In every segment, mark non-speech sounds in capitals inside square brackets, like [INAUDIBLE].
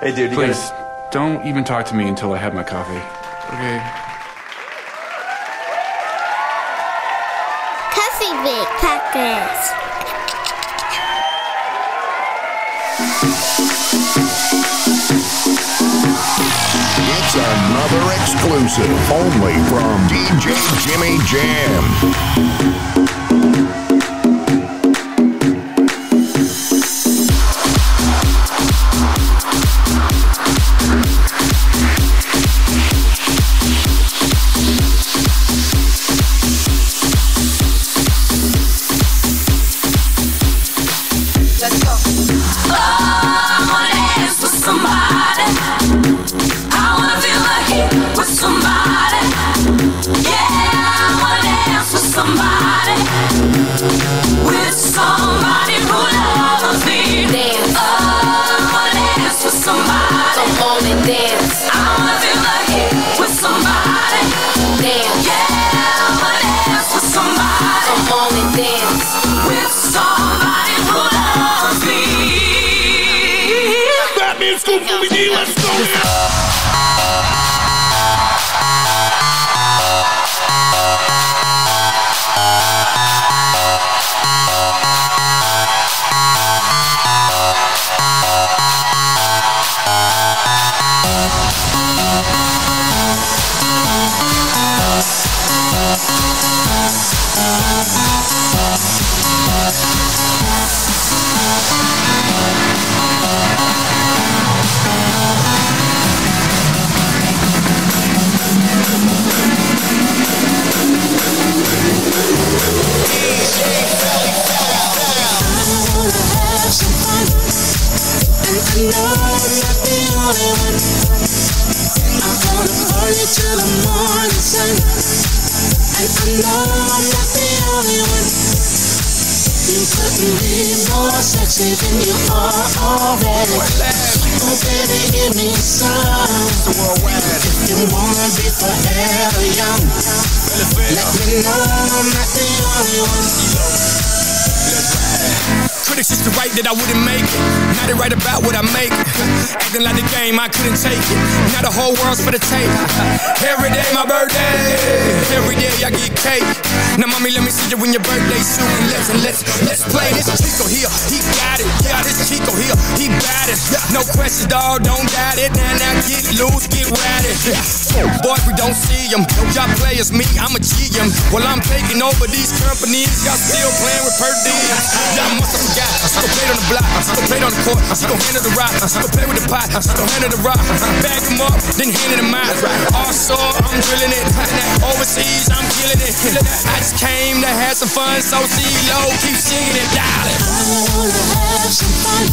Hey, dude, you Please, gotta. don't even talk to me until I have my coffee. Okay. Coffee Break Podcast. It's another exclusive only from DJ Jimmy Jam. Here. It. No questions, dog. Don't doubt it. Now now get loose, get ratty. Boy, we don't see him. Y'all players, me, I'm a GM. While I'm taking over these companies, y'all still playing with per diems. Y'all must have forgot. I go play on the block. I go play on the court. I go handle the rock. I go play with the pot. I go handle the rock. Back him up, then hand it him out. Also, I'm drilling it. Overseas, I'm killing it. I just came to have some fun, so CeeLo, keep singing it, darling. I wanna have some fun,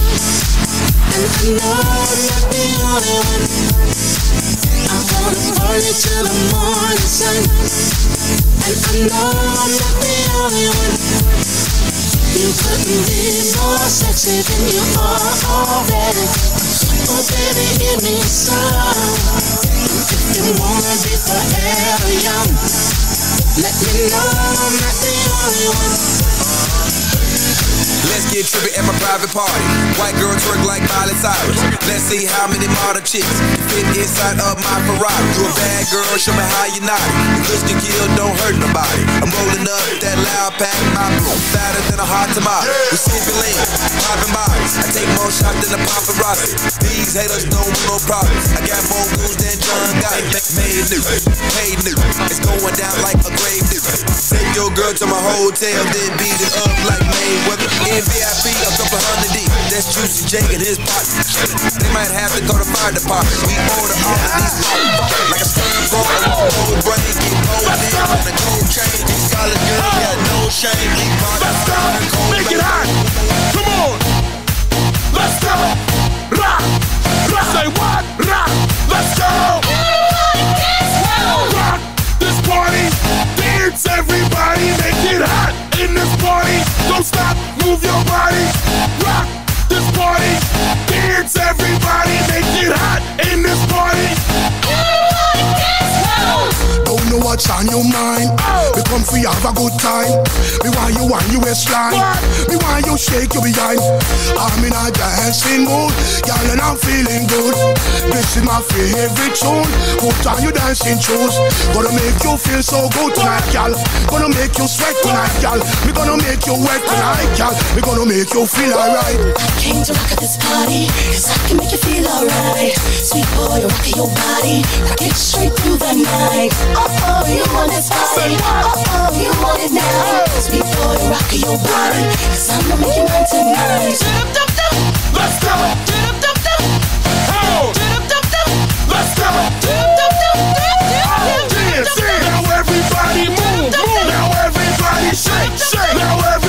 and I know I'm not the only one. I wanna party till the morning sun, and I know I'm not the only one. You couldn't be more sexy than you are already. Oh baby, me. If you wanna be forever young, let me know I'm not the only one. Let's get trippy at my private party. White girl twerk like Miley Cyrus. Let's see how many model chicks fit inside of my Ferrari. You a bad girl, show me how you naughty. Your looks can kill, don't hurt nobody. I'm rolling up that loud pack, my blue, fatter than a hot tomato. We sipping lean, popping bodies. I take more shots than a paparazzi. These haters don't want no problems. I got more moves than John Gotti. Made new, paid new. It's going down like a grave new. Take your girl to my hotel, then beat it up like Mayweather. In VIP, a couple hundred deep. That's Juicy J and his partner. They might have to go to fire department. We order all of these bottles. Like a a cold brain, get cold in. On a gold chain, these college girls got no shame. Let's go, make it hot. Come on! Let's! Say what? Rock! Let's go! Rock this party! Dance everybody! Make it hot in this party! Don't stop, move your body! Rock this party! Dance everybody! Make it hot in this party! Know what's on your mind. Oh. We come for you, have a good time. Me want you on your waistline. Me want you shake your behind. I'm in a dancing mood, girl, and I'm feeling good. This is my favorite tune. Put on your dancing shoes. Gonna make you feel so good tonight, gal. Gonna make you sweat tonight, gal. We gonna make you wet tonight, gal. We gonna make you feel alright. I came to rock at this party, cause I can make you feel alright. Sweet boy, rock your body, rock it straight through the night. Oh, oh oh, you want this body? Oh oh, you want it now? Rock your body, cause I'ma make you mine tonight. Let's go. Oh. Let's go. Dance, now everybody move, move. Now everybody shake, shake. Now everybody.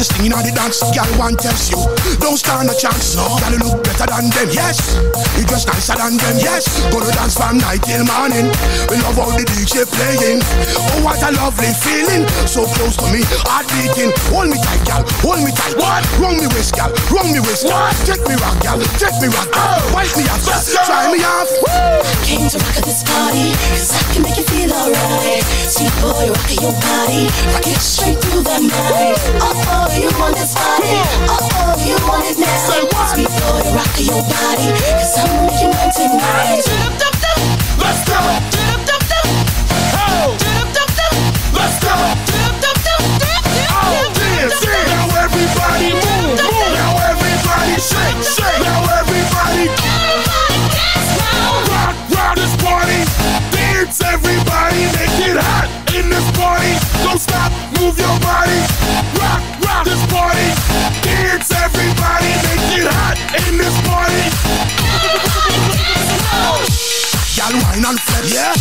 You the hottest thing in the dance, girl want test you. Don't stand a chance, no. Girl you look better than them, yes. You dress nicer than them, yes. Gonna dance from night till morning. We love all the DJ playing. Oh what a lovely feeling, so close to me, heart beating. Hold me tight, girl, hold me tight. What? Run me waist, girl, run me waist. What? Take me rock, girl, take me rock, girl. Oh. Wipe me off, try me off. Woo! Came to rock at this party, cause I can make you feel alright. Sweet boy, rock your body, rock it straight through the night. Oh oh, you want this body? Oh oh, you want it now? Say what? Sweet boy, rock your body, cause I'ma make you mine tonight. Let's go. Oh. Let's go. Oh, dance, now everybody move, move. Now everybody shake, shake. Now everybody, make it hot Y'all wine and flex, yeah.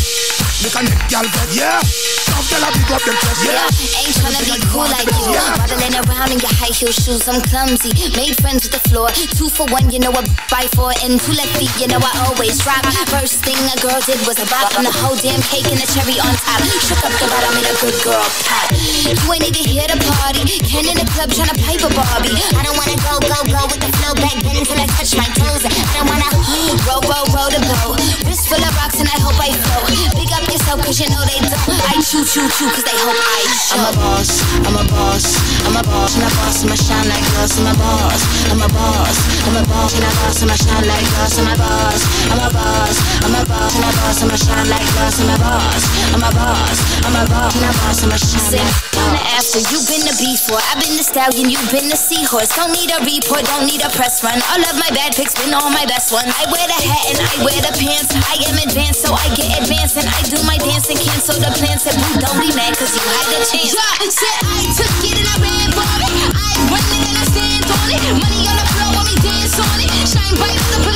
Make a neck, y'all vet, yeah. Some tell a big up them chest, yeah. Ain't tryna be cool like you. Waddling around in your high heel shoes, I'm clumsy. Made friends with the floor. Two for one, you know I buy four. And two left feet, you know I always drop. First thing a girl did was a bop. And the whole damn cake and the cherry on top. Shook up the bottom, made a good girl pop. You ain't even here to party. Ken in the club tryna pipe a Barbie. I don't wanna go, go, go with the flow back then until I touch my toes. I don't wanna [GASPS] roll, roll, roll the boat. Wrist full of rocks and I hope I float. Big up yourself cause you know they don't. I choo choo choo cause they hope I show. I'm a boss, I'm a boss, I'm a boss, and I'm a boss, I'ma shine like glass, I'm a boss, I'm a boss, I'm a boss, and a boss, I'ma shine like glass, I'm a boss, I'm a boss, I'm a boss, and I'm a boss, I'ma shine like glass, I'm a boss, I'm a boss, I'm a boss, and a boss, I'ma shine like I'm the after, you've been the before. I've been the stallion, you've been the seahorse. Don't need a report, don't need a press run. All of my bad pics been all my best ones. I wear the hat and I wear the pants. I am advanced, so I get advanced. And I do my dance and cancel the plans. Said, we don't be mad, cause you had the chance. Yeah, said I took it and I ran for it. I run it and I stand on it. Money on the floor when we dance on it. Shine bright, so put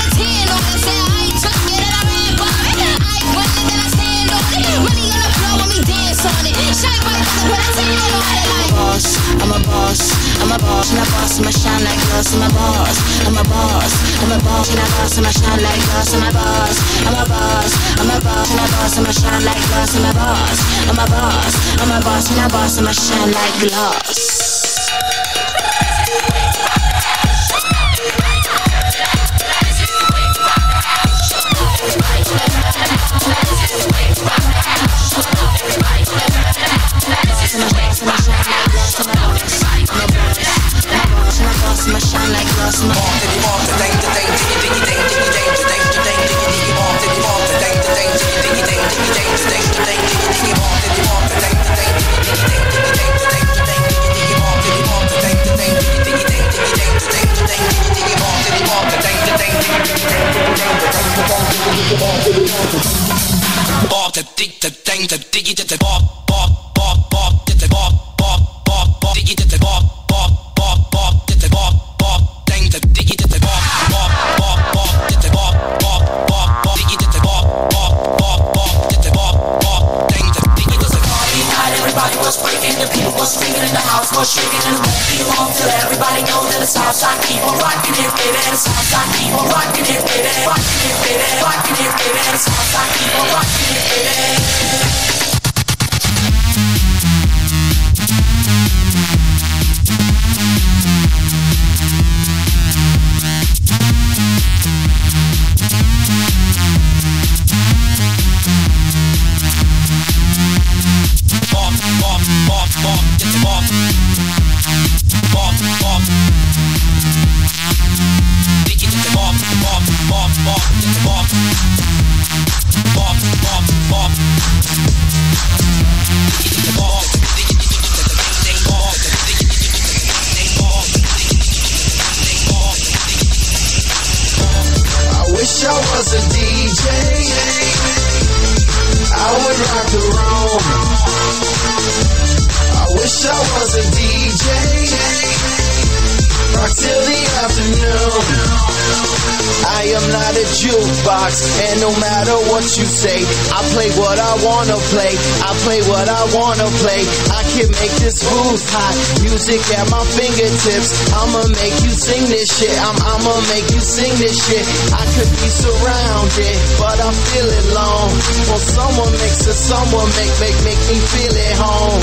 like I'm a boss, I'm a boss, I'm a boss, and a boss, I'ma shine like glass, I'm a boss, I'm a boss, I'm a boss, and a boss, I'ma shine like glass, I'm a boss, I'm a boss, I'm a boss, and a boss, I'ma shine like glass. Bop the dang the diggy the bop at my fingertips. I'ma make you sing this shit. I'm, I'ma make you sing this shit. I could be surrounded, but I'm feeling alone. Well, someone makes it, someone make make make me feel at home.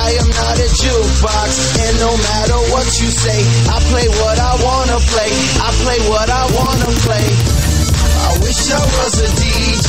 I am not a jukebox, and no matter what you say, I play what I wanna play. I play what I wanna play. I wish I was a DJ.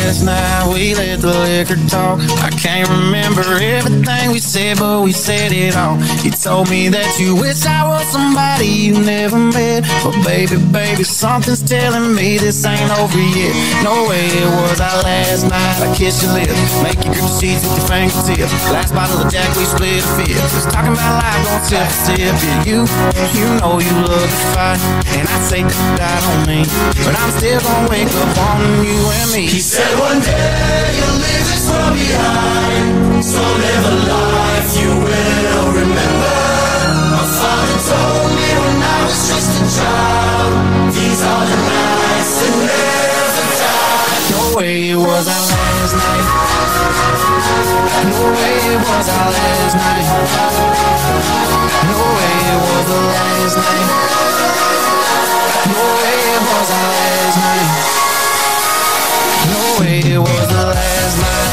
Last night we let the liquor talk. I can't remember everything we said, but we said it all. You told me that you wish I was somebody you never met. But baby, baby, something's telling me this ain't over yet. No way it was our last night. I kissed your lips, make you grip the sheets with your fingertips. Last bottle of Jack, we split a fifth. Just talking about life, going tip for tip. Yeah, you, you know you love to fight, and I say that I don't mean, but I'm still gonna wake up on you and me. He said one day you'll leave this world behind. So live a life you will remember. My father told me when I was just a child. These are the nights that never die. No way it was our last night. No way it was our last night. No way it was the last night. No way it was our last night it was the last night.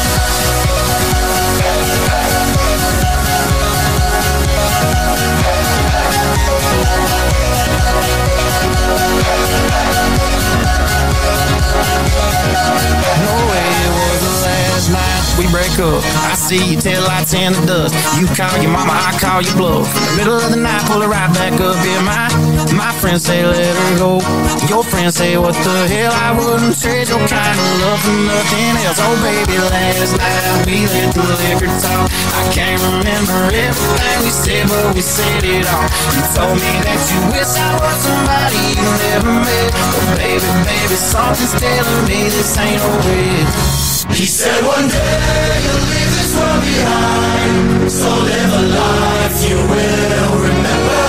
Break up. I see you tail lights in the dust. You call your mama, I call your bluff. Middle of the night, pull it right back up. Yeah, my my friends say let her go. Your friends say what the hell? I wouldn't trade your kind of love for nothing else. Oh baby, last night we let the liquor talk. I can't remember everything we said, but we said it all. You told me that you wish I was somebody you never met. But baby, baby, something's telling me this ain't over. He said one day you'll leave this world behind, so live a life you will remember.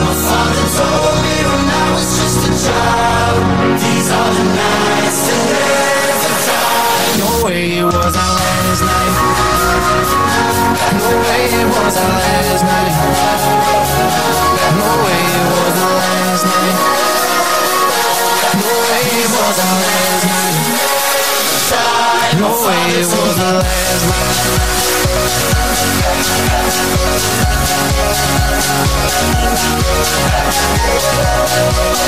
My father told me when I was just a child, these are the nights that never die. No way it was our last night. No way it was our last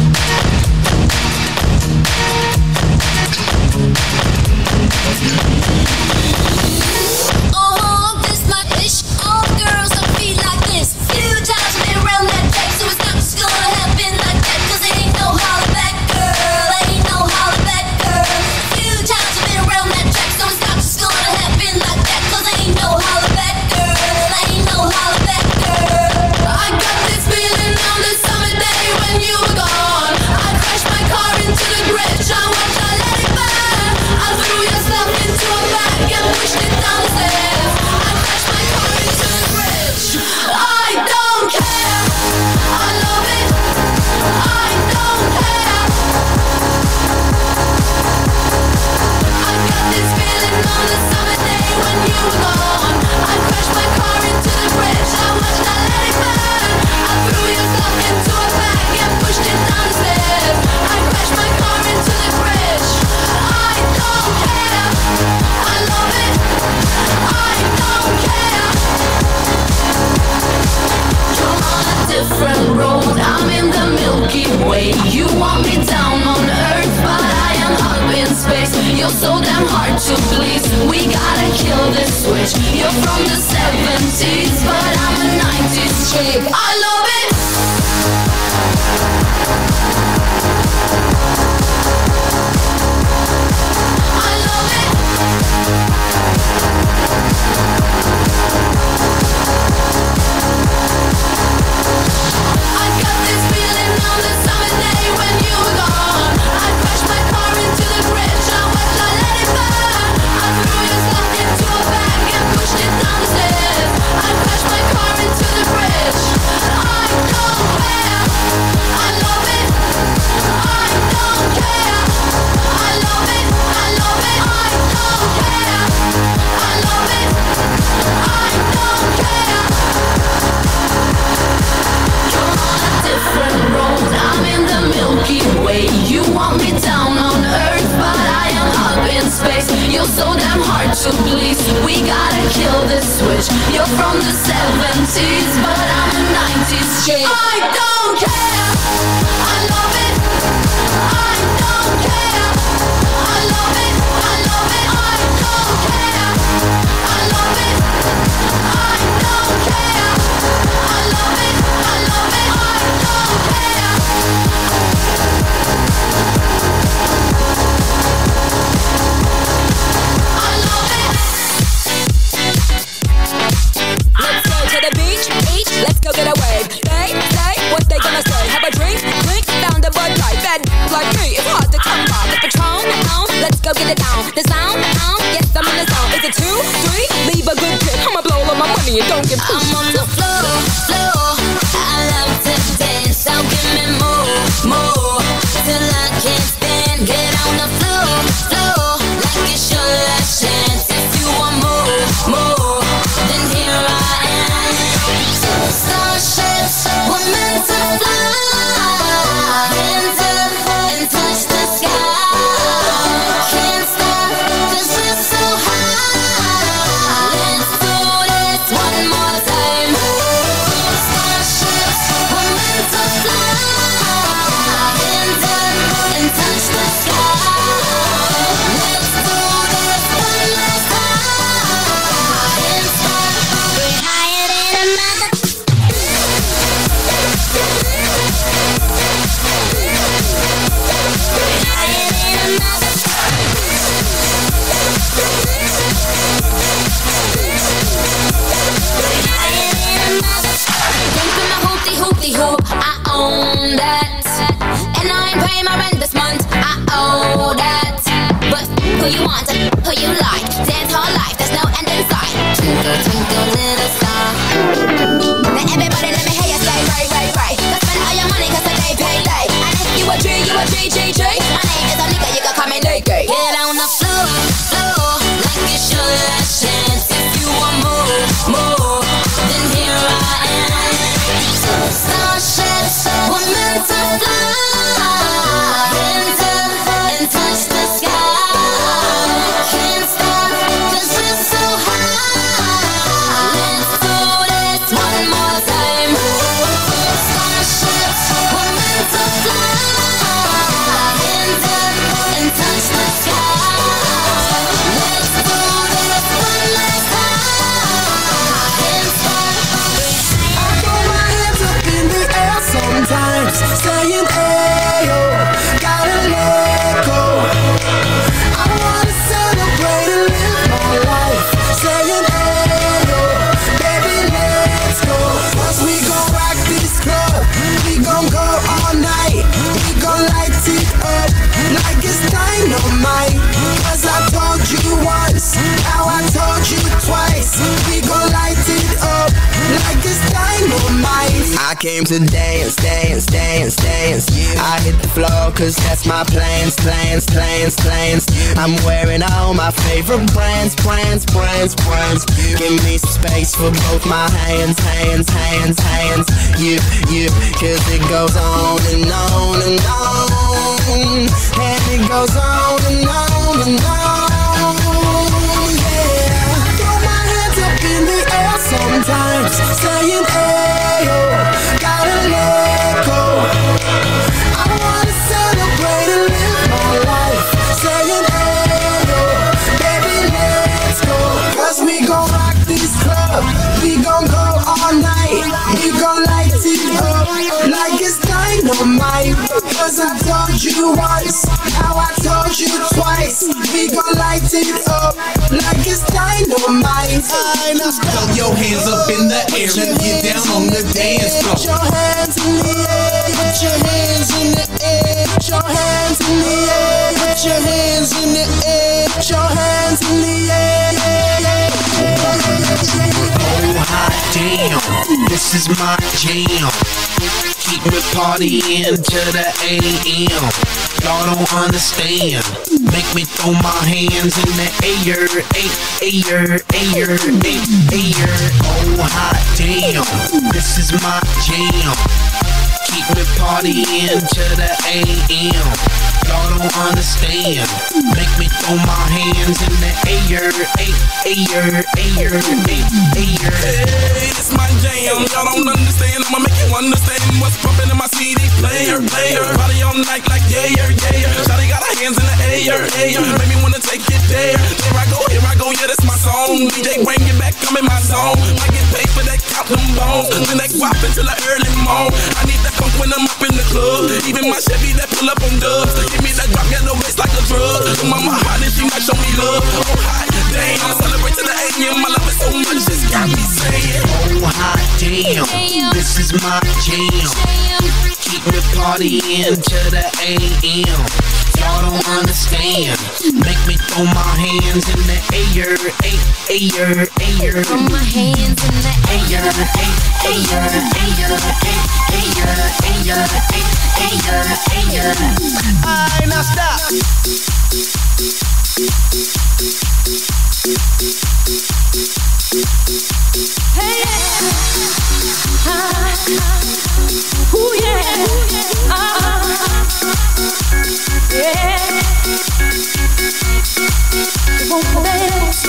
Thank you. game to dance, dance, dance, dance. Yeah. I hit the floor cause that's my plans, plans, plans, plans. I'm wearing all my favorite brands, brands, brands, brands. Yeah. Give me space for both my hands, hands, hands, hands. You, you, cause it goes on and on and on. And it goes on and on and on. sometimes. Saying, hey, yo, gotta let go. I wanna celebrate and live my life. Saying, hey, yo, baby, let's go. Cause we gon' rock this club. We gon' go all night. We gon' light it up Like it's dynamite. Cause I told you once, now I told you twice. We gon' light it up like it's dynamite. Throw your hands up in the air and get down on the dance floor. Put your hands in the air, put your hands in the air, put your hands in the air, put your hands in the air, put your hands in the air. Oh hot damn, this is my jam. Keep me partying to the AM. Y'all don't understand. Make me throw my hands in the air, air, air, air, air. Oh hot damn, this is my jam. Keep me partying to the AM. Y'all don't understand. Make me throw my hands in the air, air, air, air, air. Hey, it's my jam. Y'all don't understand. I'ma make you understand what's pumping in my CD player, player. Party all night like yeah, yeah, yeah. Shawty got her hands in the air, air. Make me wanna take it there. Here I go, here I go. Yeah, that's my song. DJ, bring it back. I'm in my zone. I get paid for that, count them bones. Then that guap until the early morn. I need that funk when I'm up in the club. Even my Chevy that pull up on dubs. Give me that got no waist like a drug. Mama hot and she might show me love. Oh hot, damn. I celebrate to the AM. I love it so much, it's got me saying. Oh hot damn, this is my jam. Keep me partying to the AM. Y'all don't understand. Make me throw my hands in the air, air, air, Throw my hands in the air, air, air, air, air, air, air. air, Alright, now stop. Hey, yeah. Ah, ooh, yeah. Ah, yeah. Won't dance.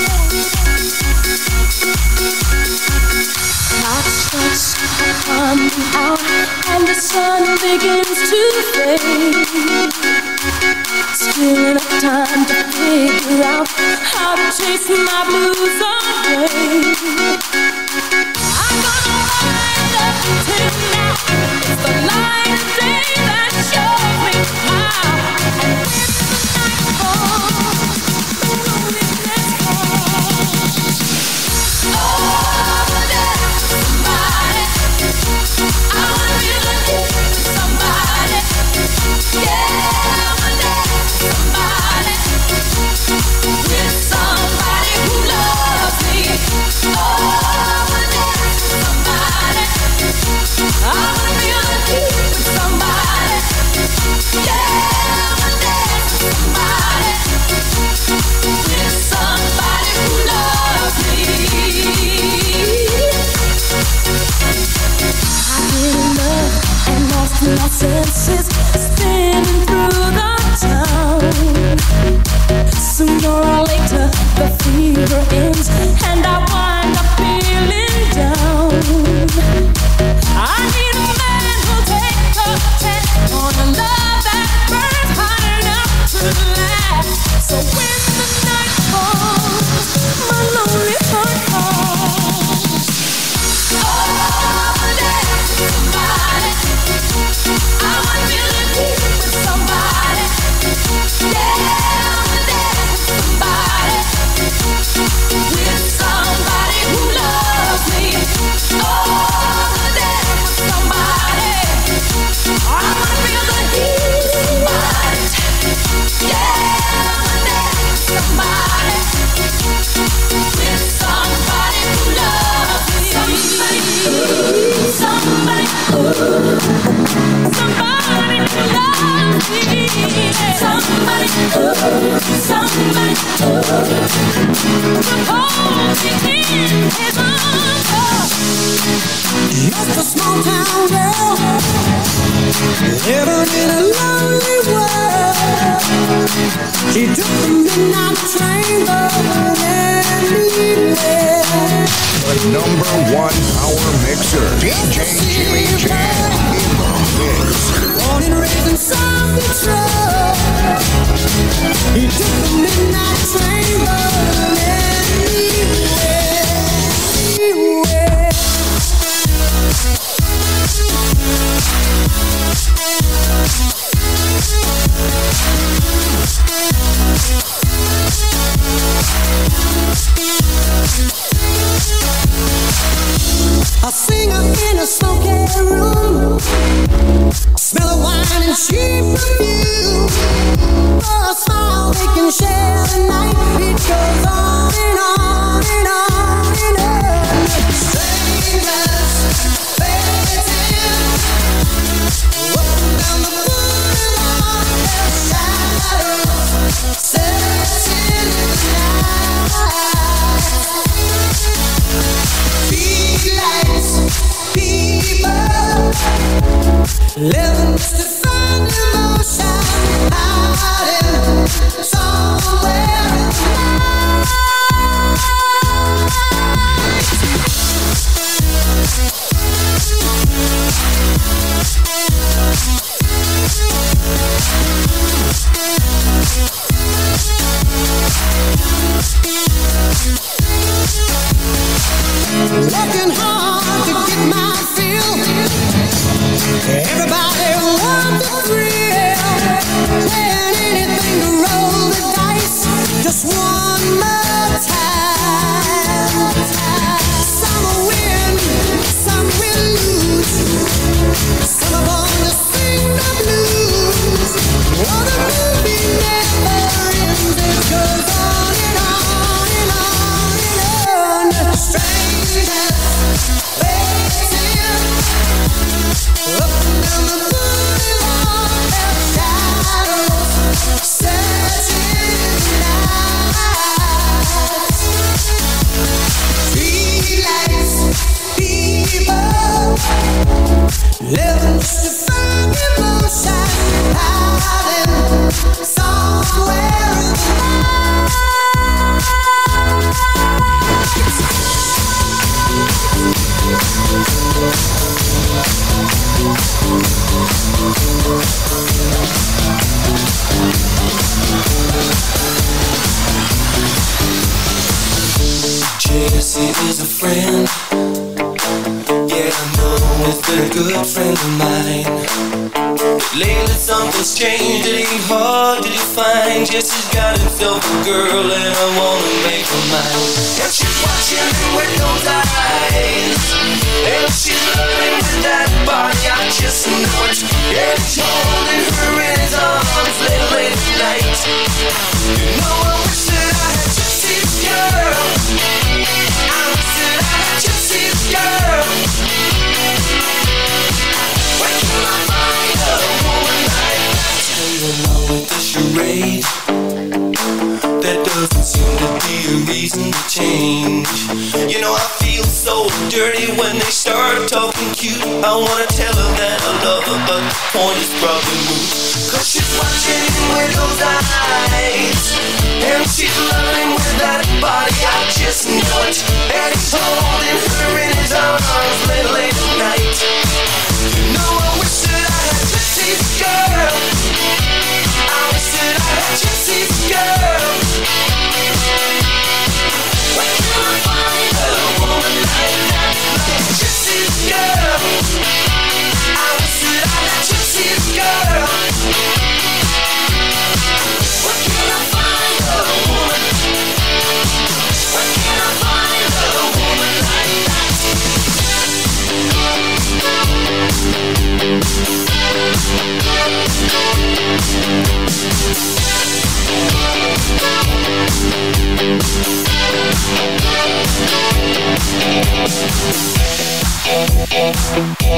Clock starts to come and the sun begins to fade. Still enough time to figure out how to chase my blues away. Fever ends, and I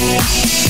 Yeah.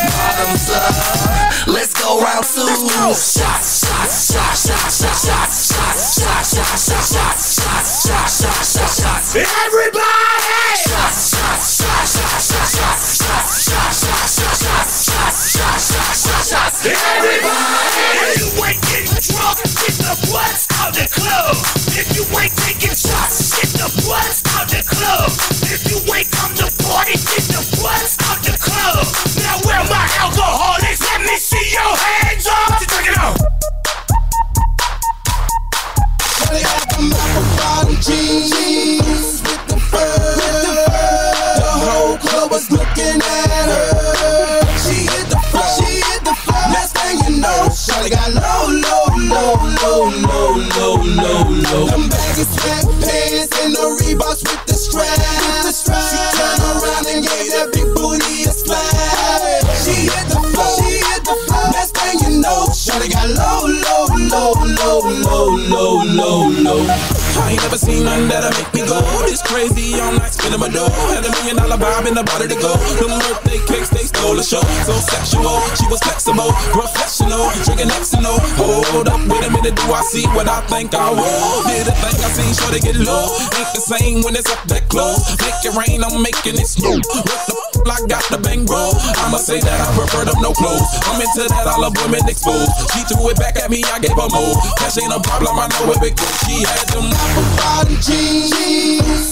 in the body to go. Them birthday cakes, they stole the show. So sexual, she was flexible, professional, drinking Xano. Hold up, wait a minute, do I see what I think I will? Did a thing I seen, sure to get low. Ain't the same when it's up that close. Make it rain, I'm making it snow. What the f- I got the bang bro. I'ma say that I prefer them no clothes. I'm into that, all of women exposed. She threw it back at me, I gave her more. Cash ain't a problem, I know it big. She had them apple bottom jeans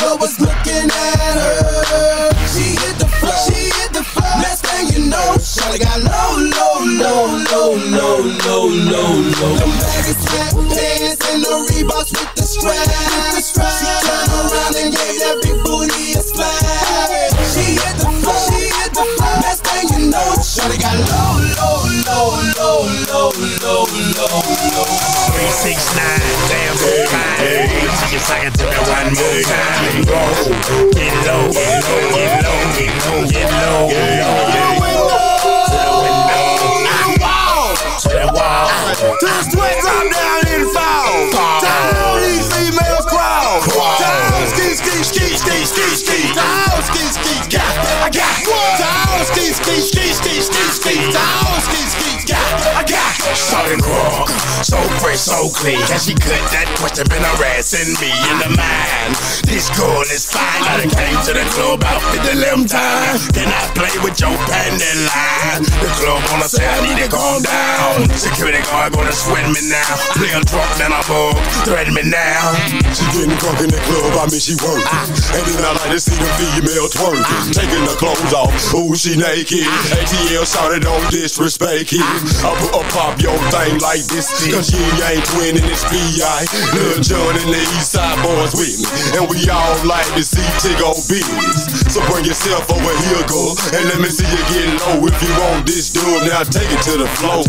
whole was looking at her. She hit the floor. She hit the floor. Next thing you know, Shawty got low, low, low, low, low, low, low, low. Them baggy sweatpants and the Reeboks with the strap. She turned around and gave that big booty a slap. She hit the floor. She hit the floor. Next thing you know, Shawty got low, low, low, low, low, low, low, low. Three, six, nine, damn good fine. Take a second to me one more time. Get low, get low, get low, get low, get low, get low. Solid rock, so fresh, so clean. Can she cut that question been harassing me in the mind? This girl is fine. I done came to the club out for the limb time. Then I play with your panty line. The club wanna say I need to calm down. Security guard gonna sweat me now. Play a drunk, then I bug. Threaten me now. She getting drunk in the club, I mean she working. Ah. And then I like to see the female twerking. Ah. Taking the clothes off, ooh she naked. Ah. ATL shouted don't disrespect it. I put a pop your thing like this. Cause you ain't twinning it's B.I. Lil Jon and the East Side Boyz with me. And we all like to see Tiggo business. So bring yourself over here, girl. And let me see you get low. If you want this dude, now take it to the floor.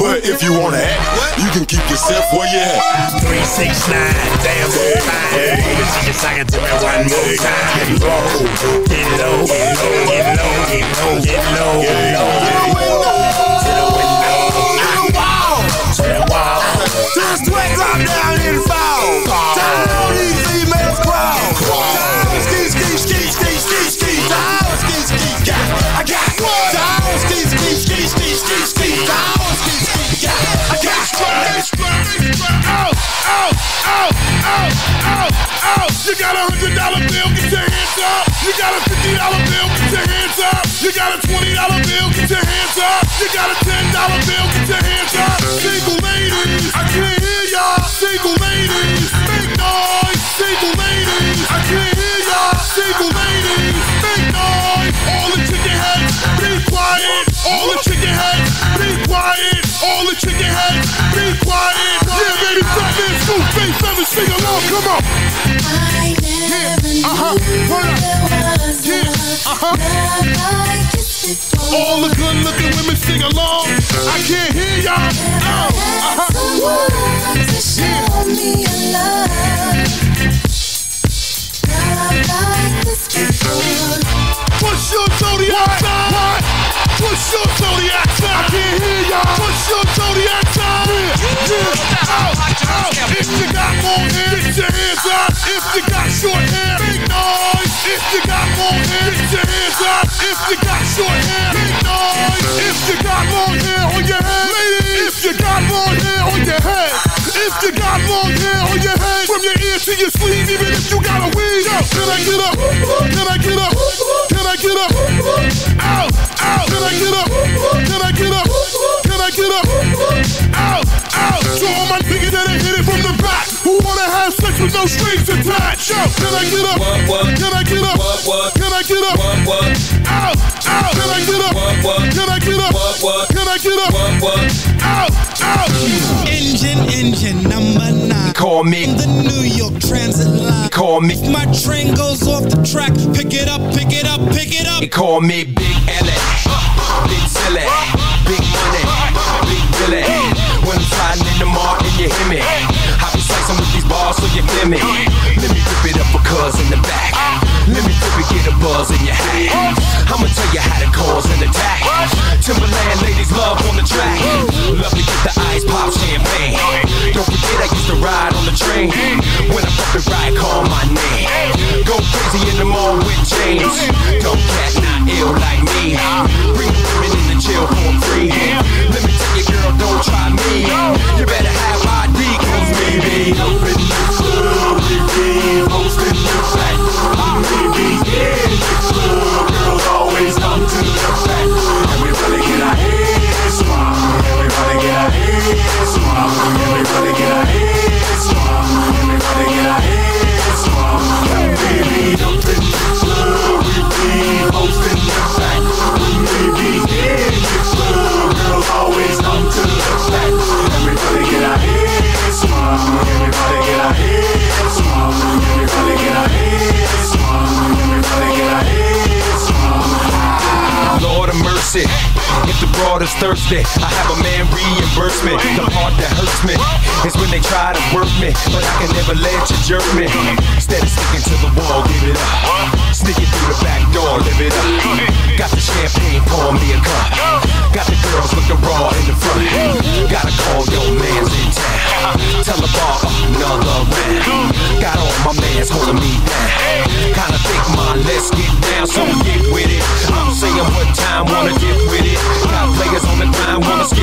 But if you wanna act, you can keep yourself where you at. Three, six, nine, damn good fine. Take a second to me one more time. Get low, get low, get low, get low, get low, get low, get low. To the window, to the wall. To the sweat drop down and fall. Down these females crawl. Down ski ski ski ski ski ski. Down ski ski ski. I got. Down ski ski ski ski ski ski. Down ski ski ski. I got. Out, out, out, out, out, out. You got a hundred dollar bill, get your hands up. You got a fifty dollar bill, get your hands up. You got a twenty dollar bill, get your hands up. You got a ten dollar bill, get your hands up. Single ladies, I can't hear y'all. Single ladies, make noise. Single ladies, I can't hear y'all. Single ladies, make noise. All the chicken heads, quiet. All the chicken heads, be quiet. All the chicken heads, be quiet. Yeah, baby, fat man, scoop, face, sing along, come on. Yeah, uh-huh, turn up. Yeah, uh-huh. All the good looking women sing along. I can't hear y'all. Oh, uh-huh. Push your zodiac sign. Push your zodiac sign. I can't hear y'all. Push your zodiac sign. Yeah, yeah. Out, out. If you got long hair, get your hands up. If you got short hair, make noise. If you got long hair, get your hands up. If you got short hair, no strings attached. Yo, can I get up? Can I get up? Can I get up? Out, out. Can I get up? Can I get up? Can I get up? Out, out. Engine, engine number nine. Call me. The New York Transit line. Call me. If my train goes off the track, pick it up, pick it up, pick it up. They call me Big L. Big Silly. Big Money. Big Billy. When I'm sliding in the mart and you hear me slicing with these balls so you feel me. Let me rip it up for cuz in the back. Let me rip it, get a buzz in your hat. I'ma tell you how to cause an attack. Timberland ladies love on the track. Love to get the ice pop champagne. Don't forget I used to ride on the train. When I'm fucking ride, call my name. Go crazy in the mall with James. Don't cat not ill like me. Bring the women in the chill, for free. Let me your girl don't try me. You better have ID, cause baby, open your club, baby, open your back. Baby, yeah, your club girls always come to the back. Everybody get a head swap. Everybody get a head swap. Everybody get a head it. If the broad is thirsty, I have a man reimbursement. The part that hurts me is when they try to work me, but I can never let you jerk me. Instead of sticking to the wall, give it up. Sneaking it through the back door, live it up. Got the champagne, pour me a cup. Got the girls looking raw in the front. Gotta call your man's in town. Tell the bar, another round. Got all my mans holding me down. Kinda think my let's get down, so get with it. I'm saying what time, wanna get with it. Got players on the grind, wanna skip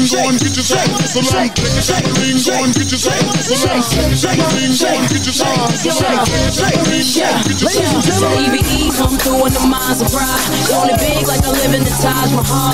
ding, go and get yourself to salon. Shake a ding, go and get yourself to salon. Shake a ding, go and get yourself to salon. Shake a ding, go and get yourself to salon. EVE come through with the minds of pride. On it big like I live in the Taj Mahal.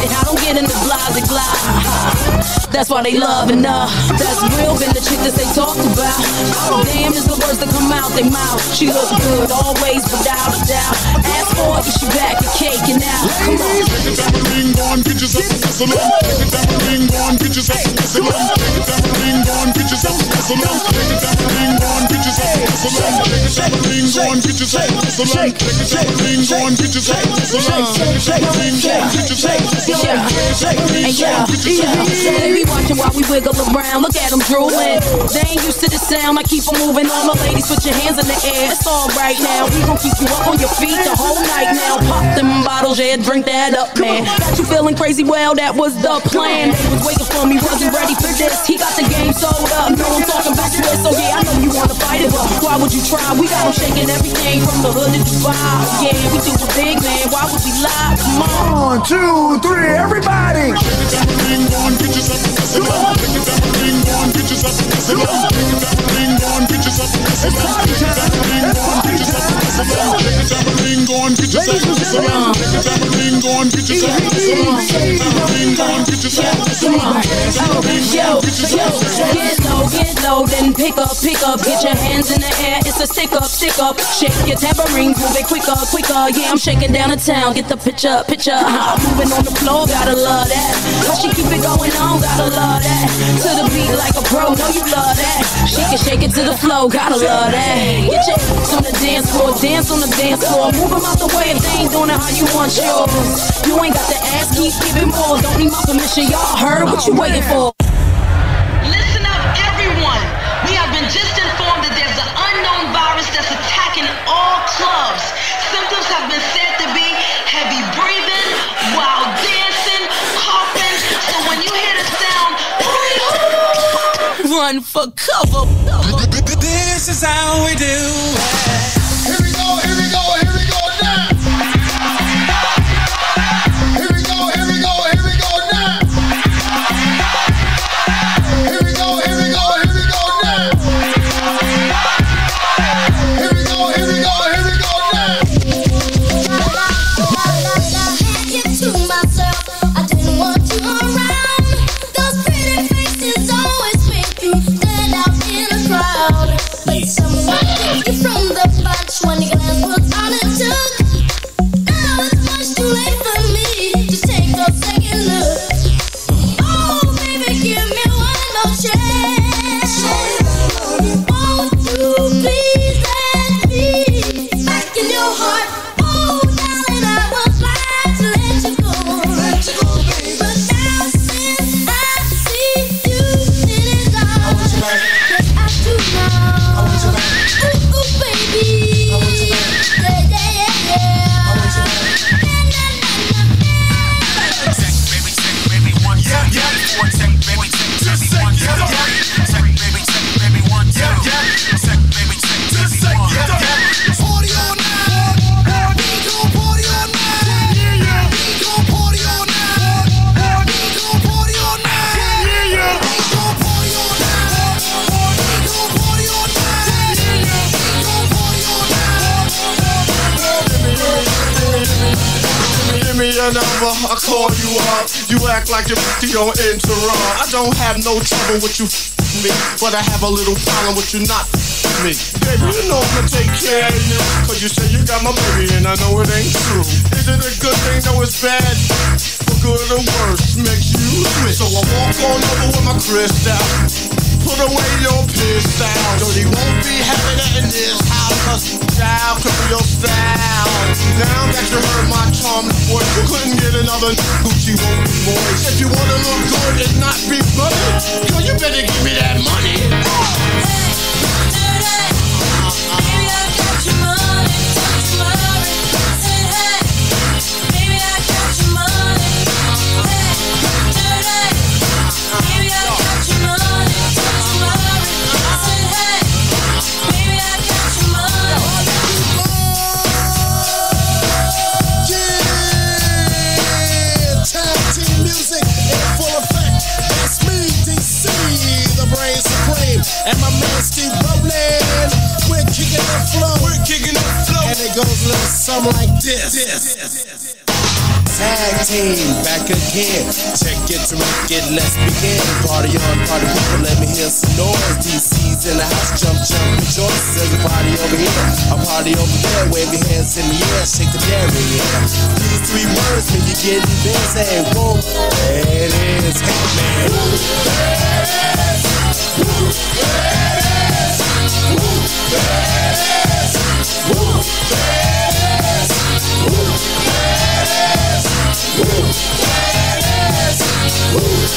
And I don't get in the blinds and glide. That's why they loving enough. That's real, been the chick that they talked about. Oh, damn, is the words that come out their mouth. She looks good always, without a doubt. Ask for it, she back cake and out. Come on. Ladies, take a ding, go and get yourself to salon. Take it down the ring, on bitches up, whistle on. Take it down the ring, on bitches up, whistle on. Take it down the ring, on bitches up, whistle on. Take it down the ring, on bitches up, whistle on. Take it down the ring, on bitches up, whistle on. Take it down the ring, on bitches up, whistle on. Take it down the ring, on bitches up, whistle on. They be watching while we wiggle around. Look at them take it, ain't used to the sound. I keep them moving. All my ladies, take it, hands in the air. It's all right now. We gon' keep you up on your feet the whole night now. Pop them bottles, yeah, drink that up, man. Got you feeling crazy. Well, that was the plan. They was waiting for me, wasn't ready for this. He got the game sold up. No, I'm talking back to this. So yeah, I know you wanna fight it, but why would you try? We got them shaking everything from the hood to Dubai. Yeah, we do the big man. Why would we lie? Come on. One, two, three, everybody. Yo, yo, get low, get low, then pick up, pick up, get your hands in the air. It's a stick up, stick up. Shake your tambourine, move it quicker, quicker. Yeah, I'm shaking down the town. Get the picture, picture. Huh? Moving on the floor, gotta love that. How she keep it going on, gotta love that. To the beat like a pro, know you love that. She can shake it to the flow, gotta love that. Get your ass on the dance floor, dance on the dance floor. Move 'em out the way if they ain't doing it how you want yours. You ain't got the ass, keep giving more. Don't need my permission, y'all heard what you waiting for. Listen up, everyone. We have been just informed that there's an unknown virus that's attacking all clubs. Symptoms have been said to be heavy breathing, wild dancing, coughing. So when you hear the sound, [LAUGHS] Run for cover. This is how we do with you me, but I have a little problem with you not me. Baby, you know I'ma take care of you. Cause you say you got my baby and I know it ain't true. Is it a good thing? No, it's bad. For good or worse, makes you switch. So I walk on over with my crystal. Put away your pistol. Dirty won't be having it in this house. Cause could be your style. Now that you heard my charming voice, you couldn't get another Gucci won't be moist. If you wanna look good and not be funny, girl, you better give me that money. Yeah, goes a little something like this. Tag team back again. Check it make it. Let's begin. Party on, party people. Let me hear some noise. DC's in the house. Jump, jump, rejoice. There's a party over here. A party over there. Wave your hands in the air. Shake the dairy. These three words when you're getting busy. Whoa, it is. Hey Woo!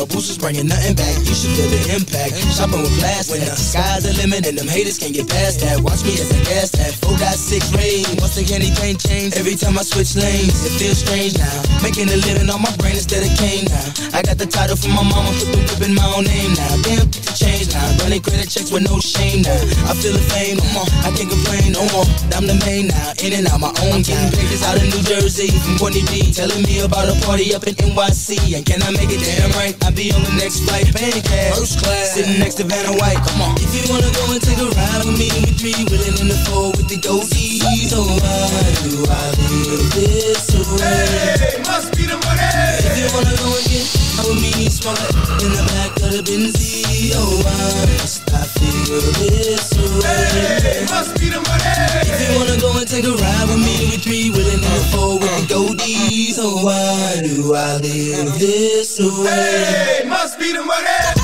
No boosters, bringing nothing back. You should feel the impact. Shopping with class when the sky's the limit and them haters can't get past that. Watch me as I gas that 4.6 rain. Once candy cane change, every time I switch lanes, it feels strange now. Making a living on my brain instead of cane now. I got the title from my mama, put the whip in my own name now. Damn, change now. Running credit checks with no shame now. I feel the fame, no more. I can't complain no more. I'm the main now, in and out my own game. Pictures out of New Jersey from Courtney B. Telling me about a party up in NYC. And can I make it damn right? I'll be on the next flight, paying cash. First class, sitting next to Vanna White. Come on. If you wanna go and take a ride with me, we three wheeling in the four with the. Oh, why do I live this way? Hey, must be the money. If you wanna go and get with me, smoke in the back of the Benzie. Oh, why must I feel this way? Hey, must be the money. If you wanna go and take a ride with me, we three wheeling in the four with the goldies. Oh, why do I live this way? Hey, must be the money.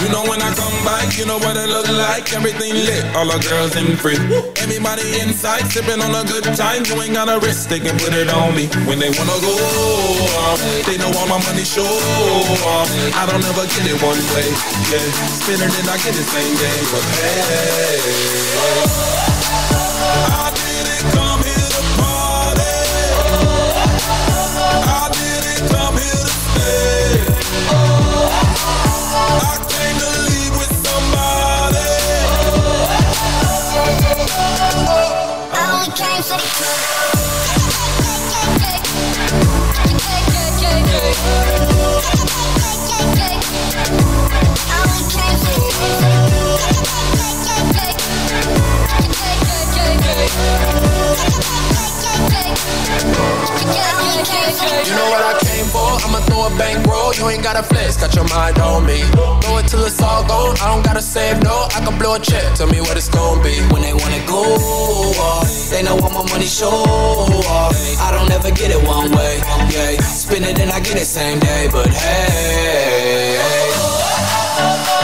You know when I come back, you know what it look like. Everything lit, all the girls in free. Everybody inside, sipping on a good time. You ain't got a risk, they can put it on me. When they wanna go off, they know all my money show off. I don't ever get it one way, yeah. Spin it and I get it same day, but hey. I didn't come here to party. I didn't come here to stay. I came to leave with somebody. I only came for the You know what I came for? I'ma throw a bankroll. You ain't gotta flex, got your mind on me. Throw it till it's all gone. I don't gotta save no. I can blow a check. Tell me what it's gonna be. When they wanna go off, they know all my money show off. I don't ever get it one way, yeah. Spin it and I get it same day, but hey,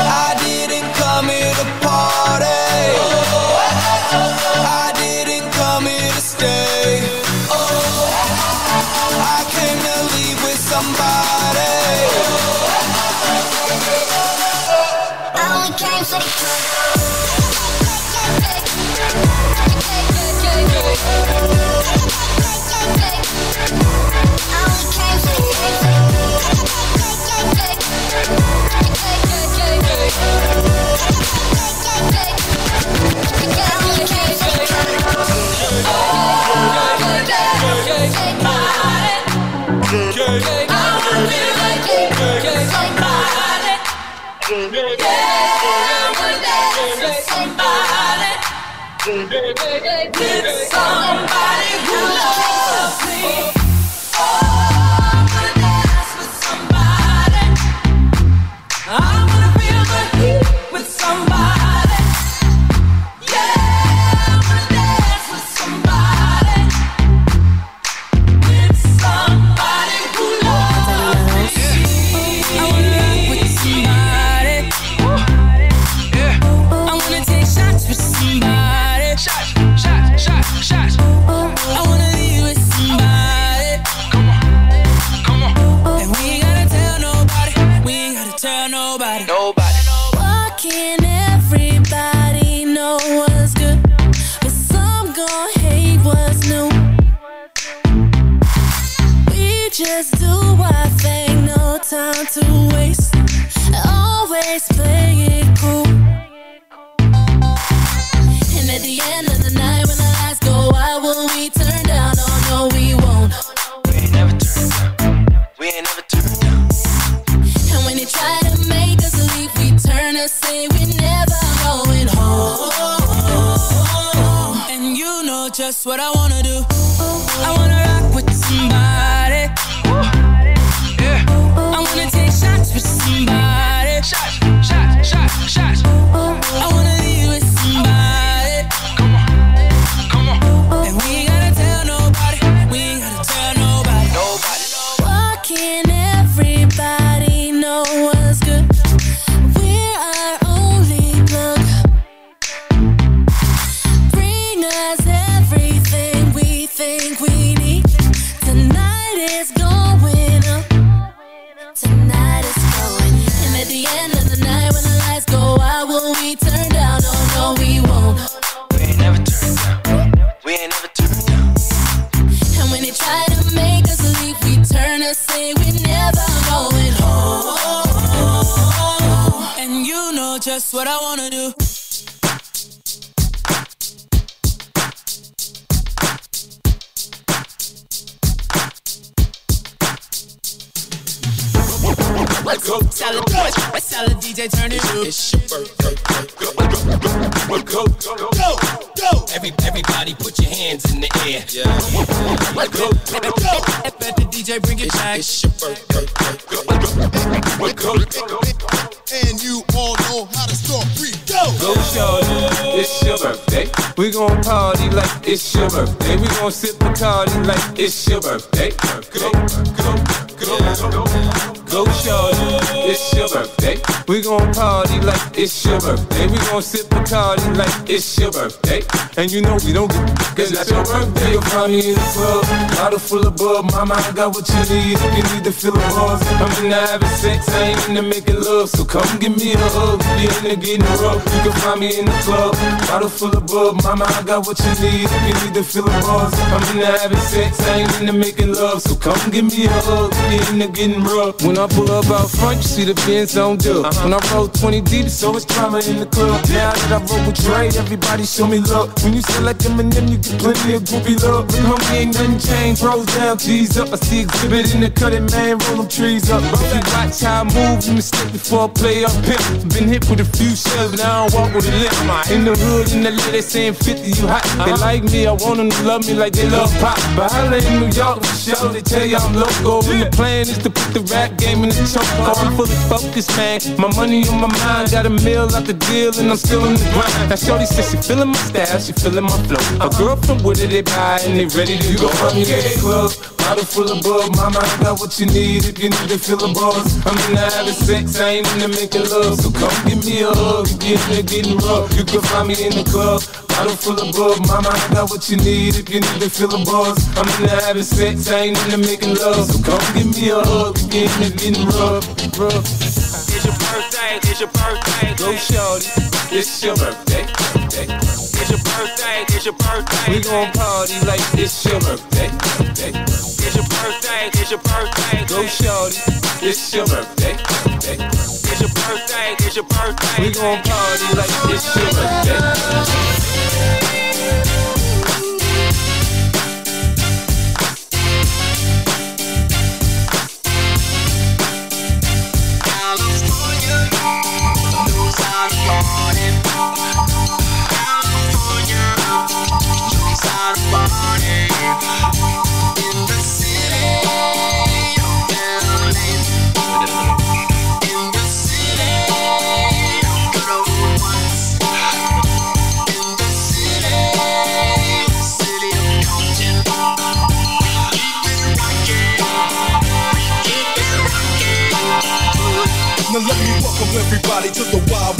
I didn't come here to party. Go. The, tell the DJ turn it up. It's your birthday. Go, go, go, go, go, go. Every, everybody put your hands in the air. Yeah. Go, go, go. Let the DJ bring it back. It's your birthday. Go, go, go, go, go. And you all know how to start free. Go! Go shorty, it's your birthday. We gon' party like it's your birthday. We gon' sip Bacardi like it's your birthday. Go, go, go, go. Go shorty, it's your birthday. We gon' party like it's your birthday. We gon' sip a party like it's your birthday. And you know we don't get cause it's your birthday. You'll find me in the club, bottle full of bub. Mama, I got what you need. If you need to feel the buzz, I'm in the having sex. I ain't into making love, so come give me a hug. Be in the getting rough. You can find me in the club, bottle full of bub. Mama, I got what you need. If you need to feel the buzz, I'm in the having sex. I ain't into making love, so come give me a hug. Be in the getting rough. When I pull up out front, you see the Benz on dub. Uh-huh. When I roll 20 deep, so it's drama in the club. Now that I roll with Dre, everybody show me love. When you sell like Eminem, you get plenty of groupie love. But homie, ain't nothing changed. Rolls down, G's up. I see exhibit in the cutting, man. Roll them trees up. Bro, you watch how I move, you mistake before I play up pimp. Been hit with a few shells, now I don't walk with a limp. In the hood, in the LA, they saying 50, you hot. They uh-huh. like me, I want them to love me like they love pop. But holla in New York, sure, they tell you I'm local. And the plan is to put the rap game in the choke. I'm fully focused, man. My money on my mind, got a meal out the deal, and I'm still in the grind. Now, Shorty says she feeling my style, she feeling my flow. A girl from Wooded, they buy, and they ready to go. I'm in the club, bottle full of bug. Mama, I got what you need if you need to feel a buzz. I'm in the having sex, I ain't into making love. So come give me a hug, get in the getting rough. You can find me in the club. Bottle full of bug, mama, I got what you need if you need to feel a buzz. I'm in the having sex, I ain't into making love. So come give me a hug, get in the getting rough, rough. It's your birthday, it's your birthday. Go shorty, it's your birthday. birthday. It's your birthday, it's your birthday. We gon' party like it's your birthday. birthday. It's your birthday, it's your birthday. Go shorty, it's your birthday. birthday. It's your birthday, it's your birthday. We gon' party like it's your birthday. Now everybody to the Wild.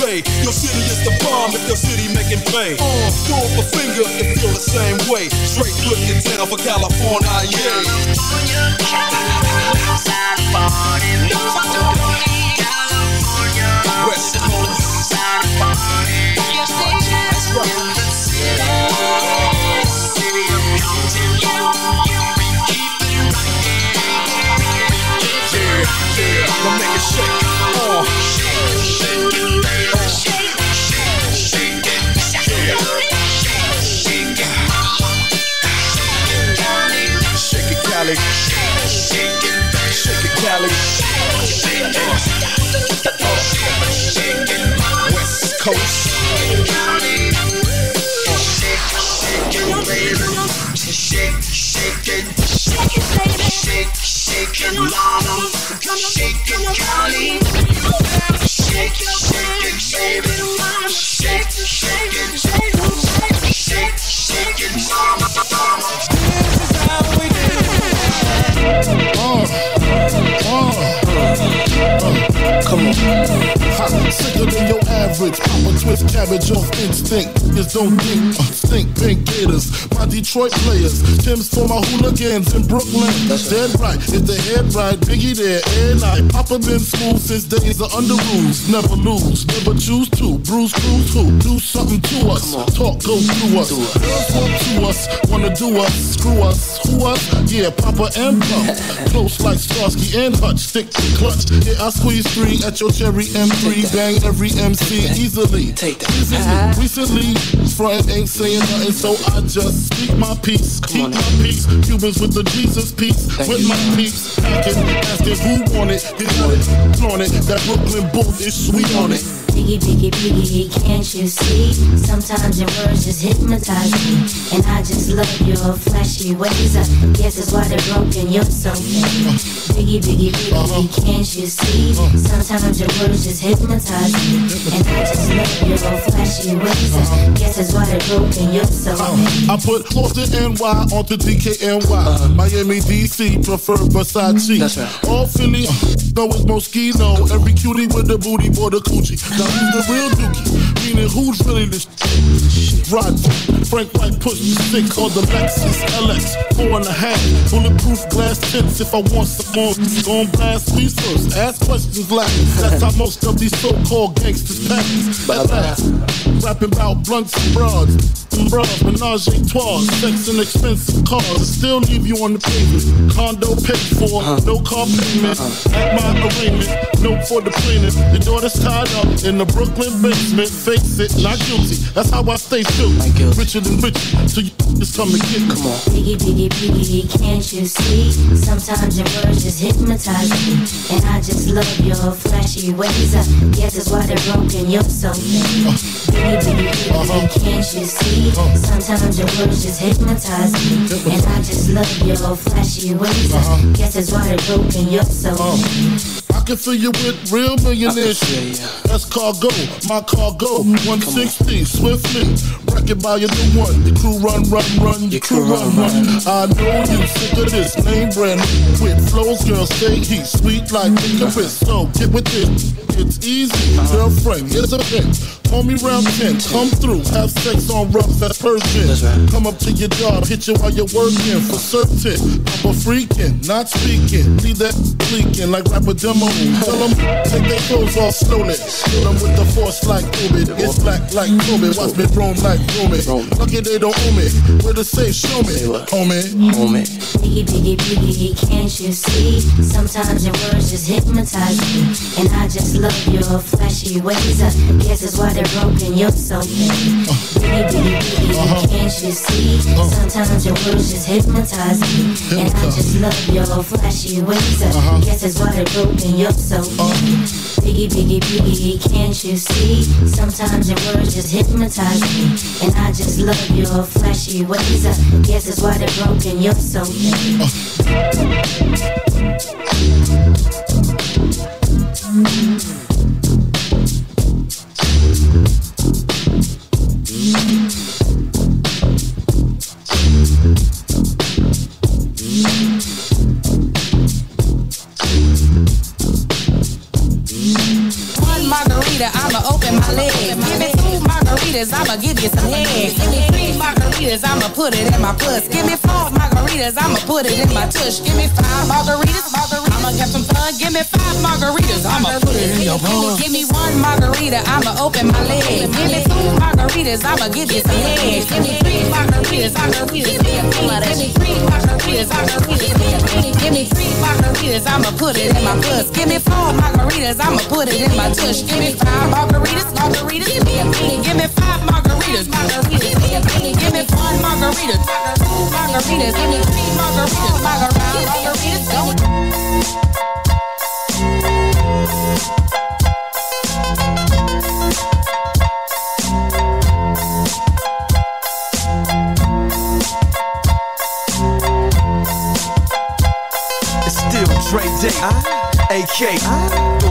pay. Your city is the bomb if your city making pay. Uh, throw up a finger and feel the same way. Straight looking town for California, yeah. California, California, California, West Coast, California. That's right. City of music, yeah. Now make it shake. Coast. Shake, shake it, shake it, baby. Shake, shake it, mama. Shake. Shake, it, baby. Shake, shake it, shake, shake, shake it, mama, mama. This is how we do it. Uh, uh, uh, come on. Hot, sicker than your average. Papa twist cabbage off instinct. Just don't think, stink pink gators. My Detroit players. Tim's for my hooligans in Brooklyn. That's dead right. If the head right, Biggie there, and night. Papa been smooth since days of under rules. Never lose, never choose to. Bruce Cruz who? Do something to us. Talk go through us. Girls want to us, wanna do us. Screw us, who us? Yeah, Papa and Pump. [LAUGHS] Close like Starsky and Hutch. Stick to clutch. Yeah, I squeeze three at your cherry M3. Bang every MC easily. Take that. Recently, front ain't saying nothing, so I just speak my peace. Keep my peace. Cubans with the Jesus peace. With my peace. Packing, asking who want it. Get on it, flaunt it. That Brooklyn bull is sweet on it. Biggie, biggie, biggie, can't you see? Sometimes your words just hypnotize me. And I just love your flashy ways. I guess that's why they're broken, you're so mean. Biggie, biggie, biggie, can't you see? Sometimes your words just hypnotize me. And I just love your flashy ways. I guess that's why they're broken, you're so uh, mean. I put Boston NY onto DKNY. Miami, DC, prefer Versace. That's right. All Philly, know it's Moschino. Every cutie with the booty for the coochie. Now the real dookie? Meaning who's really the Rod Frank White push the six on the Lexus LX. Four and a half. Bulletproof glass tips if I want some more. Gon' blast first. Ask questions last. That's how most of these so-called gangsters pass. At last. Rapping about blunts and broads. And bras, menage a trois. Sex and expensive cars. I still leave you on the pavement. Condo paid for. No car payment. At my arraignment. Note for the plaintiff. Your daughter's tied up in the Brooklyn basement. Face it, not guilty. That's how I stay true. Richer than rich. So you just come and get me. Come on. Biggie, biggie, biggie, can't you see? Sometimes your words just hypnotize me. And I just love your flashy ways. I guess that's why they're broken, you're so mean. Biggie, biggie, biggie, uh-huh. can't you see? Uh-huh. Sometimes your words just hypnotize me. And I just love your flashy ways. I uh-huh. guess that's why they're broken, you're so mean. I can fill you with real millionaire shit. That's cargo, my cargo. 160, swiftly. Wreck it by your new one. Your crew run, run, run. Your crew run, run. I know you sick of this name brand with flows, girl. Say he's sweet like licorice. So get with it. It's easy, girlfriend. Here's a pin. Call me round 10, come through, have sex on rough, that's Persian. Come up to your job, hit you while you're working for certain. I'm a freaking, not speaking. Leave that leaking like rapper demo. Tell them, take their clothes off slowly. Kill them with the force like Ubid. It's black like Kobe, watch me roam like Romy. Lucky they don't own me. Where the say, show me, homie. Homie. Biggie, biggie, biggie, can't you see? Sometimes your words just hypnotize me. And I just love your flashy ways. I guess that's why they're broken, you're so mean. Biggie, biggie, biggie, can't you see? Sometimes your words just hypnotize me. And I just love your flashy ways. I guess that's why they're broken, you're so mean. Biggie, biggie, biggie, can't you see? Sometimes your words just hypnotize me. And I just love your flashy ways. I guess that's why they're broken, you're so mean. One put it in my puss. Give me four margaritas, I'ma put it in my tush. Give me five margaritas, margaritas. I'ma get some fun. Give me five margaritas, I'ma put it in your bun. Give me one margarita, I'ma open my legs. Give me two margaritas, I'ma give you some head. Give me three margaritas, margaritas. Give me three margaritas, margaritas. Give me three margaritas, I'ma put it in my puss. Give me four margaritas, I'ma put it in my tush. Give me five margaritas, margaritas. Give me a. Give me five margaritas, margaritas. Give me margaritas, margaritas, I mean three margaritas, margaritas, go. It's still Dre Day, uh, AK. Uh,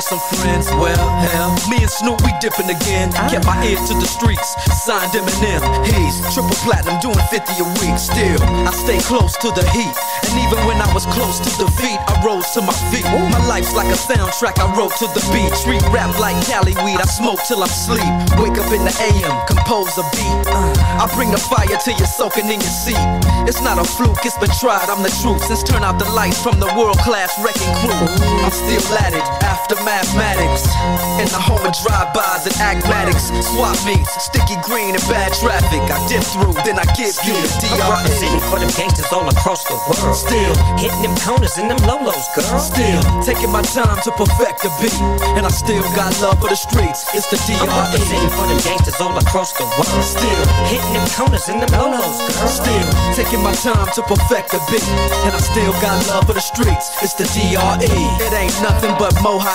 some friends. Well, hell, me and Snoop we dipping again. Kept my ear to the streets, signed Eminem. He's triple platinum, doing 50 a week. Still, I stay close to the heat, and even when I was close to defeat, I rose to my feet. My life's like a soundtrack I wrote to the beat. Street rap like Cali weed, I smoke till I'm sleep. Wake up in the AM, compose a beat. Uh, I bring the fire till you're soaking in your seat. It's not a fluke, it's been tried. I'm the truth. Since turn out the lights from the world class wrecking crew, I'm still at it after mathematics. In the home of drive-bys and acmatics, swap meets, sticky green and bad traffic. I dip through, then I give you the DRE. I'm representing for them gangsters all across the world. Still hitting them corners and them lolos, girl. Still taking my time to perfect the beat, and I still got love for the streets. It's the DRE. I'm representing for them gangsters all across the world. Still hitting them corners and them lolos, girl. Still taking my time to perfect the beat, and I still got love for the streets. It's the DRE. It ain't nothing but mohawk.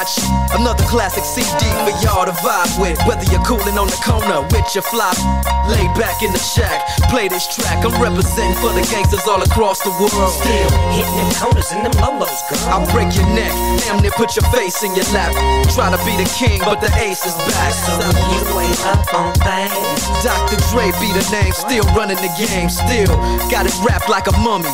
Another classic CD for y'all to vibe with. Whether you're cooling on the corner with your fly, lay back in the shack, play this track. I'm representing for the gangsters all across the world. Still hitting them corners and them lolos, girl. I'll break your neck, damn near put your face in your lap. Try to be the king, but the ace is back. So you ain't up on things. Dr. Dre be the name, still running the game, still got it wrapped like a mummy.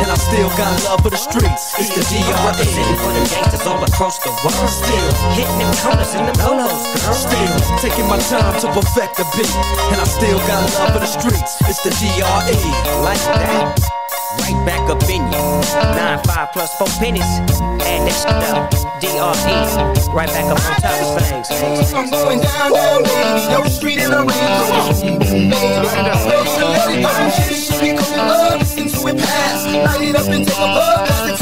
and I still got love for the streets. It's the. I'm representing for them gangsters all across the world. Still hitting them corners and them lolos, girl. Still taking my time to perfect the beat, and I still got love for the streets. It's the DRE. Like that. Right back up in you. Nine, five plus four pennies. Add that shit up. DRE. Right back up on top of things. I'm going down, down, baby. Yo, street in the rain. Let it go. Shitty, cool love. Listen to it pass. Light it up and take a buzz.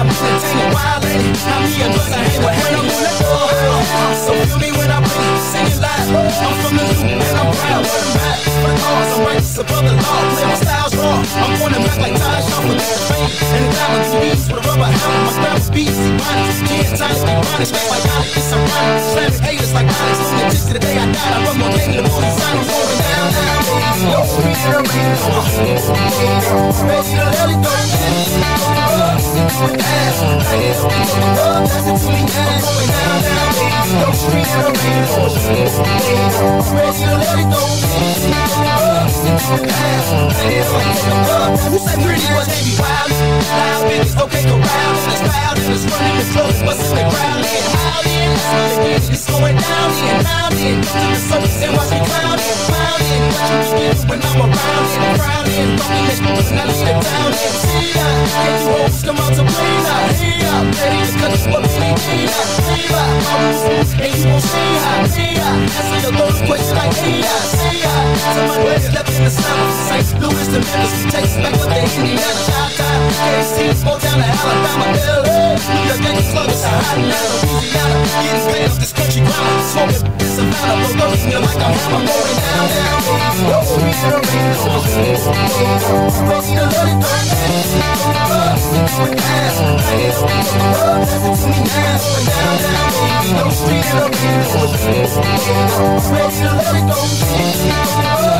I'm entertaining wild. I'm gonna let go. So feel me when I. Sing it I'm from the loop and I'm proud. What I'm back. For the cause. I'm righteous above the law. Play my style's raw. I'm to back like Ty Shaw with the fame. And the diamond beats with a rubber hammer. My style is beats. Bonnets. Can't time to be honest. Like Onyx. It's ironic. Slamming haters like Onyx. From the gist to the day I died. I run more game than the more. I'm going down, down. Yo, street in the. Ready to let it go. Pass. Light it up and take a love. That's it to me. I'm going down, down, baby. Yo, street the rain. Ready to Make a Said pretty? Wild. And it's and it's running. What's in? It's going down in, in. The and watch me. What you begin when I'm around. Fucking it down in. See that? Can you come play? Hey up, ready to cut you and you won't stay high, stay high. Answer your golden question like, hey, I. Somebody way left in the summer. St. Louis to Memphis, takes back up to Indiana, Chi-Town, KC, down to Alabama, LA. New York Louisiana. Getting paid off this country. Smoking like I'm hammer. Going down, down, whoa. Whoa, we in a rain, whoa. Ready to let it to me. Down, it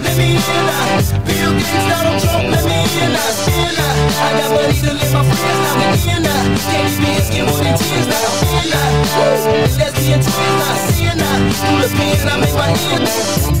Let me in. Bill Gates, Donald Trump, let me in now. I got money to live my friends now. We in. Candy beans, skin wood and tears now. In now. Woo. The lesbian twins now. Seeing now. Through the pins, I make my end.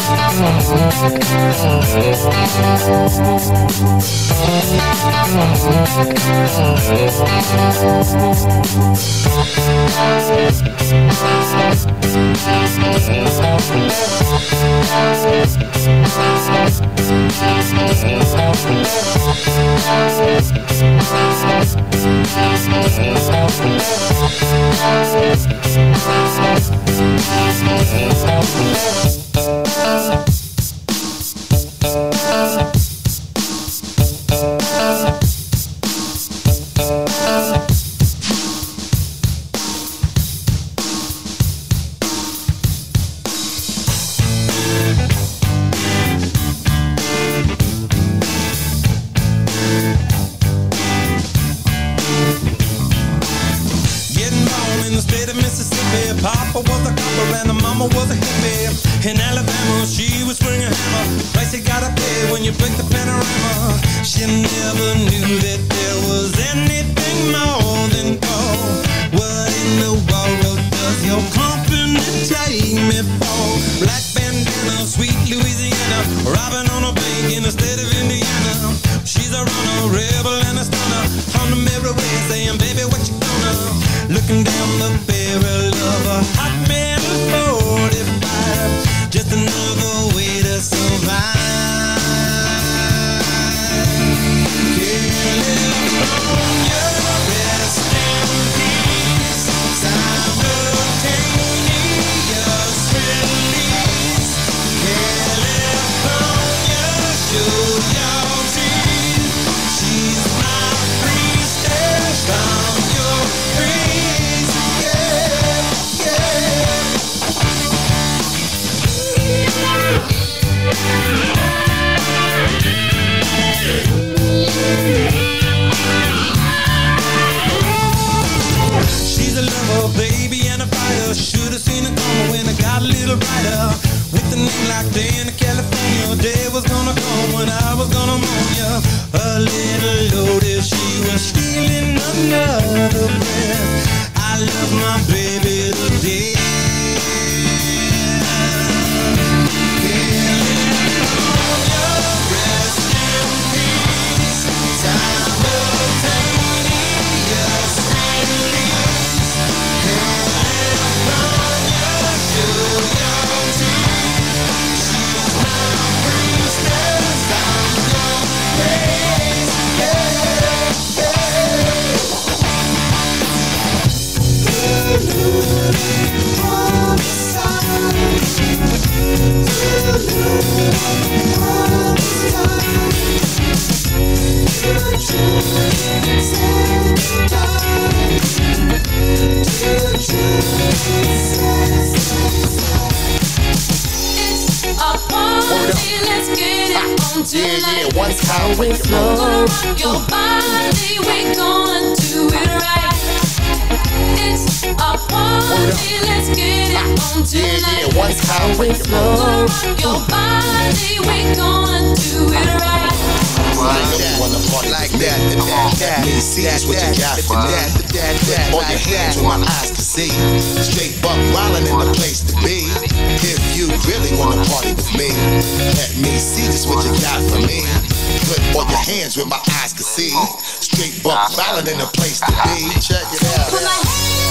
Come on A little loaded, she was stealing another breath. I love my baby today. yeah, yeah, what's how we flow. Rock your body, we gonna do it right you We're gonna rock your body, we're gonna do it right. Like that, that, that, that. Me see that's what you got for me. That, that, that, On your hands where my eyes can see. Straight buck wildin' in the place to be. If you really wanna party with me, let me see just what you got for me. Put on your hands where my eyes can see. Straight buck wildin' in the place to be. Check it out.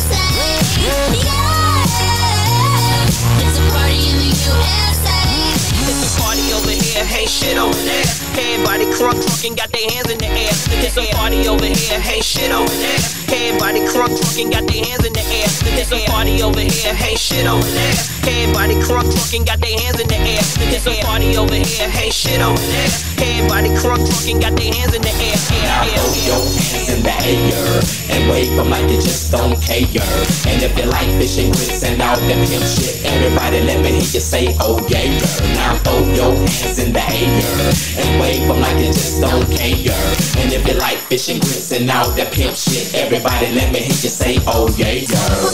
here, hey shit over there. Everybody crunk drunk and got their hands in the air. It's a party over here, hey shit over there. Everybody crunk drunk and got their hands in the air. It's a party over here, hey shit over there. Everybody crunk drunk and got their hands in the air. It's a party over here, hey shit over there. Everybody crunk drunk and got their hands in the air. Now throw your hands in the air and wave 'em like you just don't care. And if you like fishing grits and all that pimp shit, everybody let me hear you say, oh yeah. Now throw your hands the air and wave 'em like you just don't care. And if you like fishing grits and all that pimp shit, everybody let me hear you say, oh yeah, girl.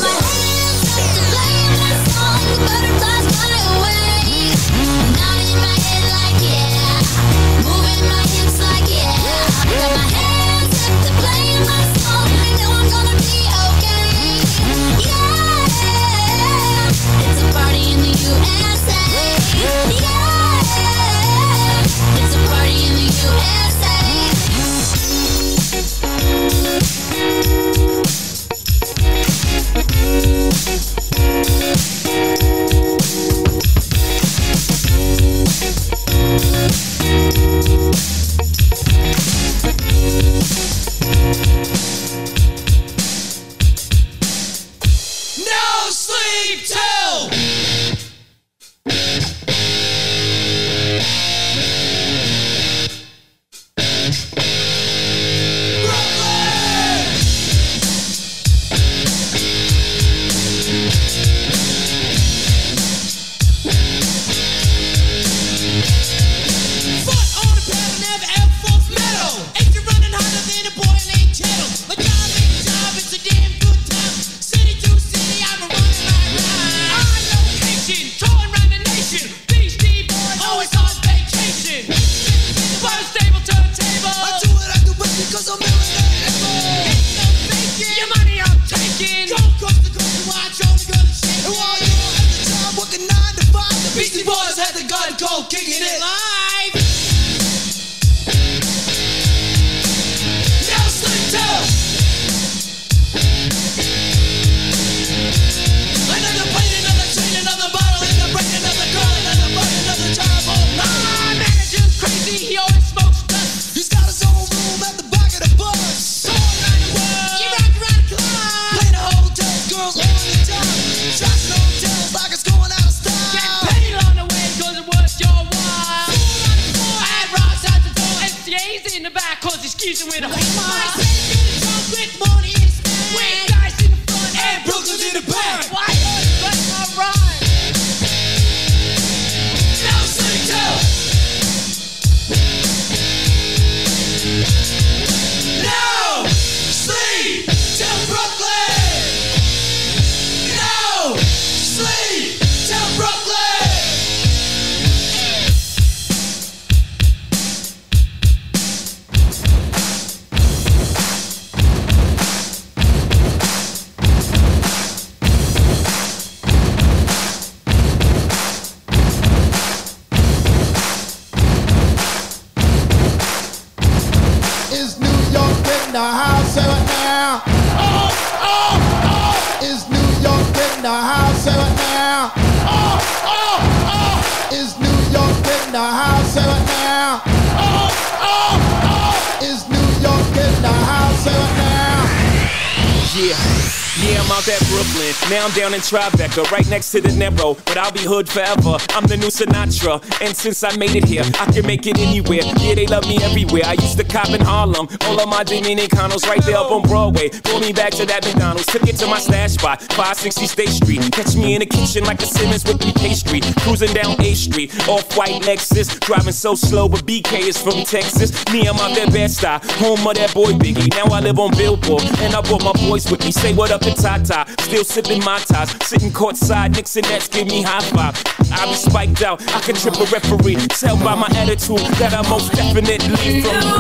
At Brooklyn. Now I'm down in Tribeca, right next to the Narrow. But I'll be hood forever. I'm the new Sinatra. And since I made it here, I can make it anywhere. Yeah, they love me everywhere. I used to cop in Harlem. All of my Dominicanos right there up on Broadway. Pull me back to that McDonald's. Took it to my stash spot, 560 State Street. Catch me in the kitchen like a Simmons with me pastry. Cruising down A Street, off white Lexus. Driving so slow, but BK is from Texas. Me, I'm out there best style. Home of that boy Biggie. Now I live on Billboard. And I brought my boys with me. Say what up to Tata. Still sipping my ties. Sitting courtside. Knicks and Nets give me high five. I be spiked out. I can trip a referee. Tell by my attitude that I most definitely from. from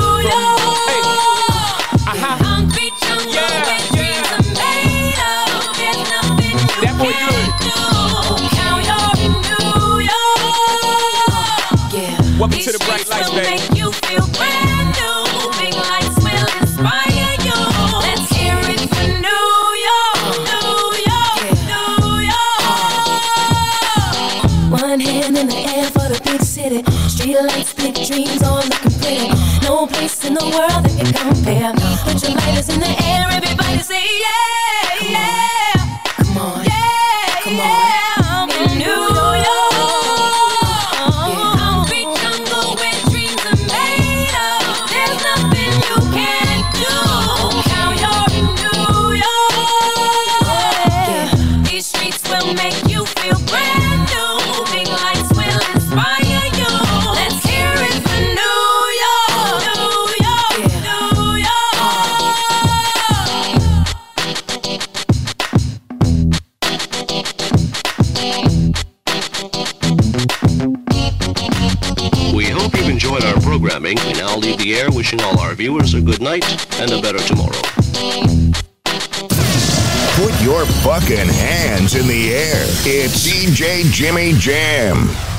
hey. Uh-huh. That boy good. Welcome to the bright lights, baby. Street lights, big dreams, all looking pretty. No place in the world that you can compare. Put your lighters in the air, everybody say yeah. Leave the air wishing all our viewers a good night and a better tomorrow. Put your fucking hands in the air. It's DJ Jimmy Jam.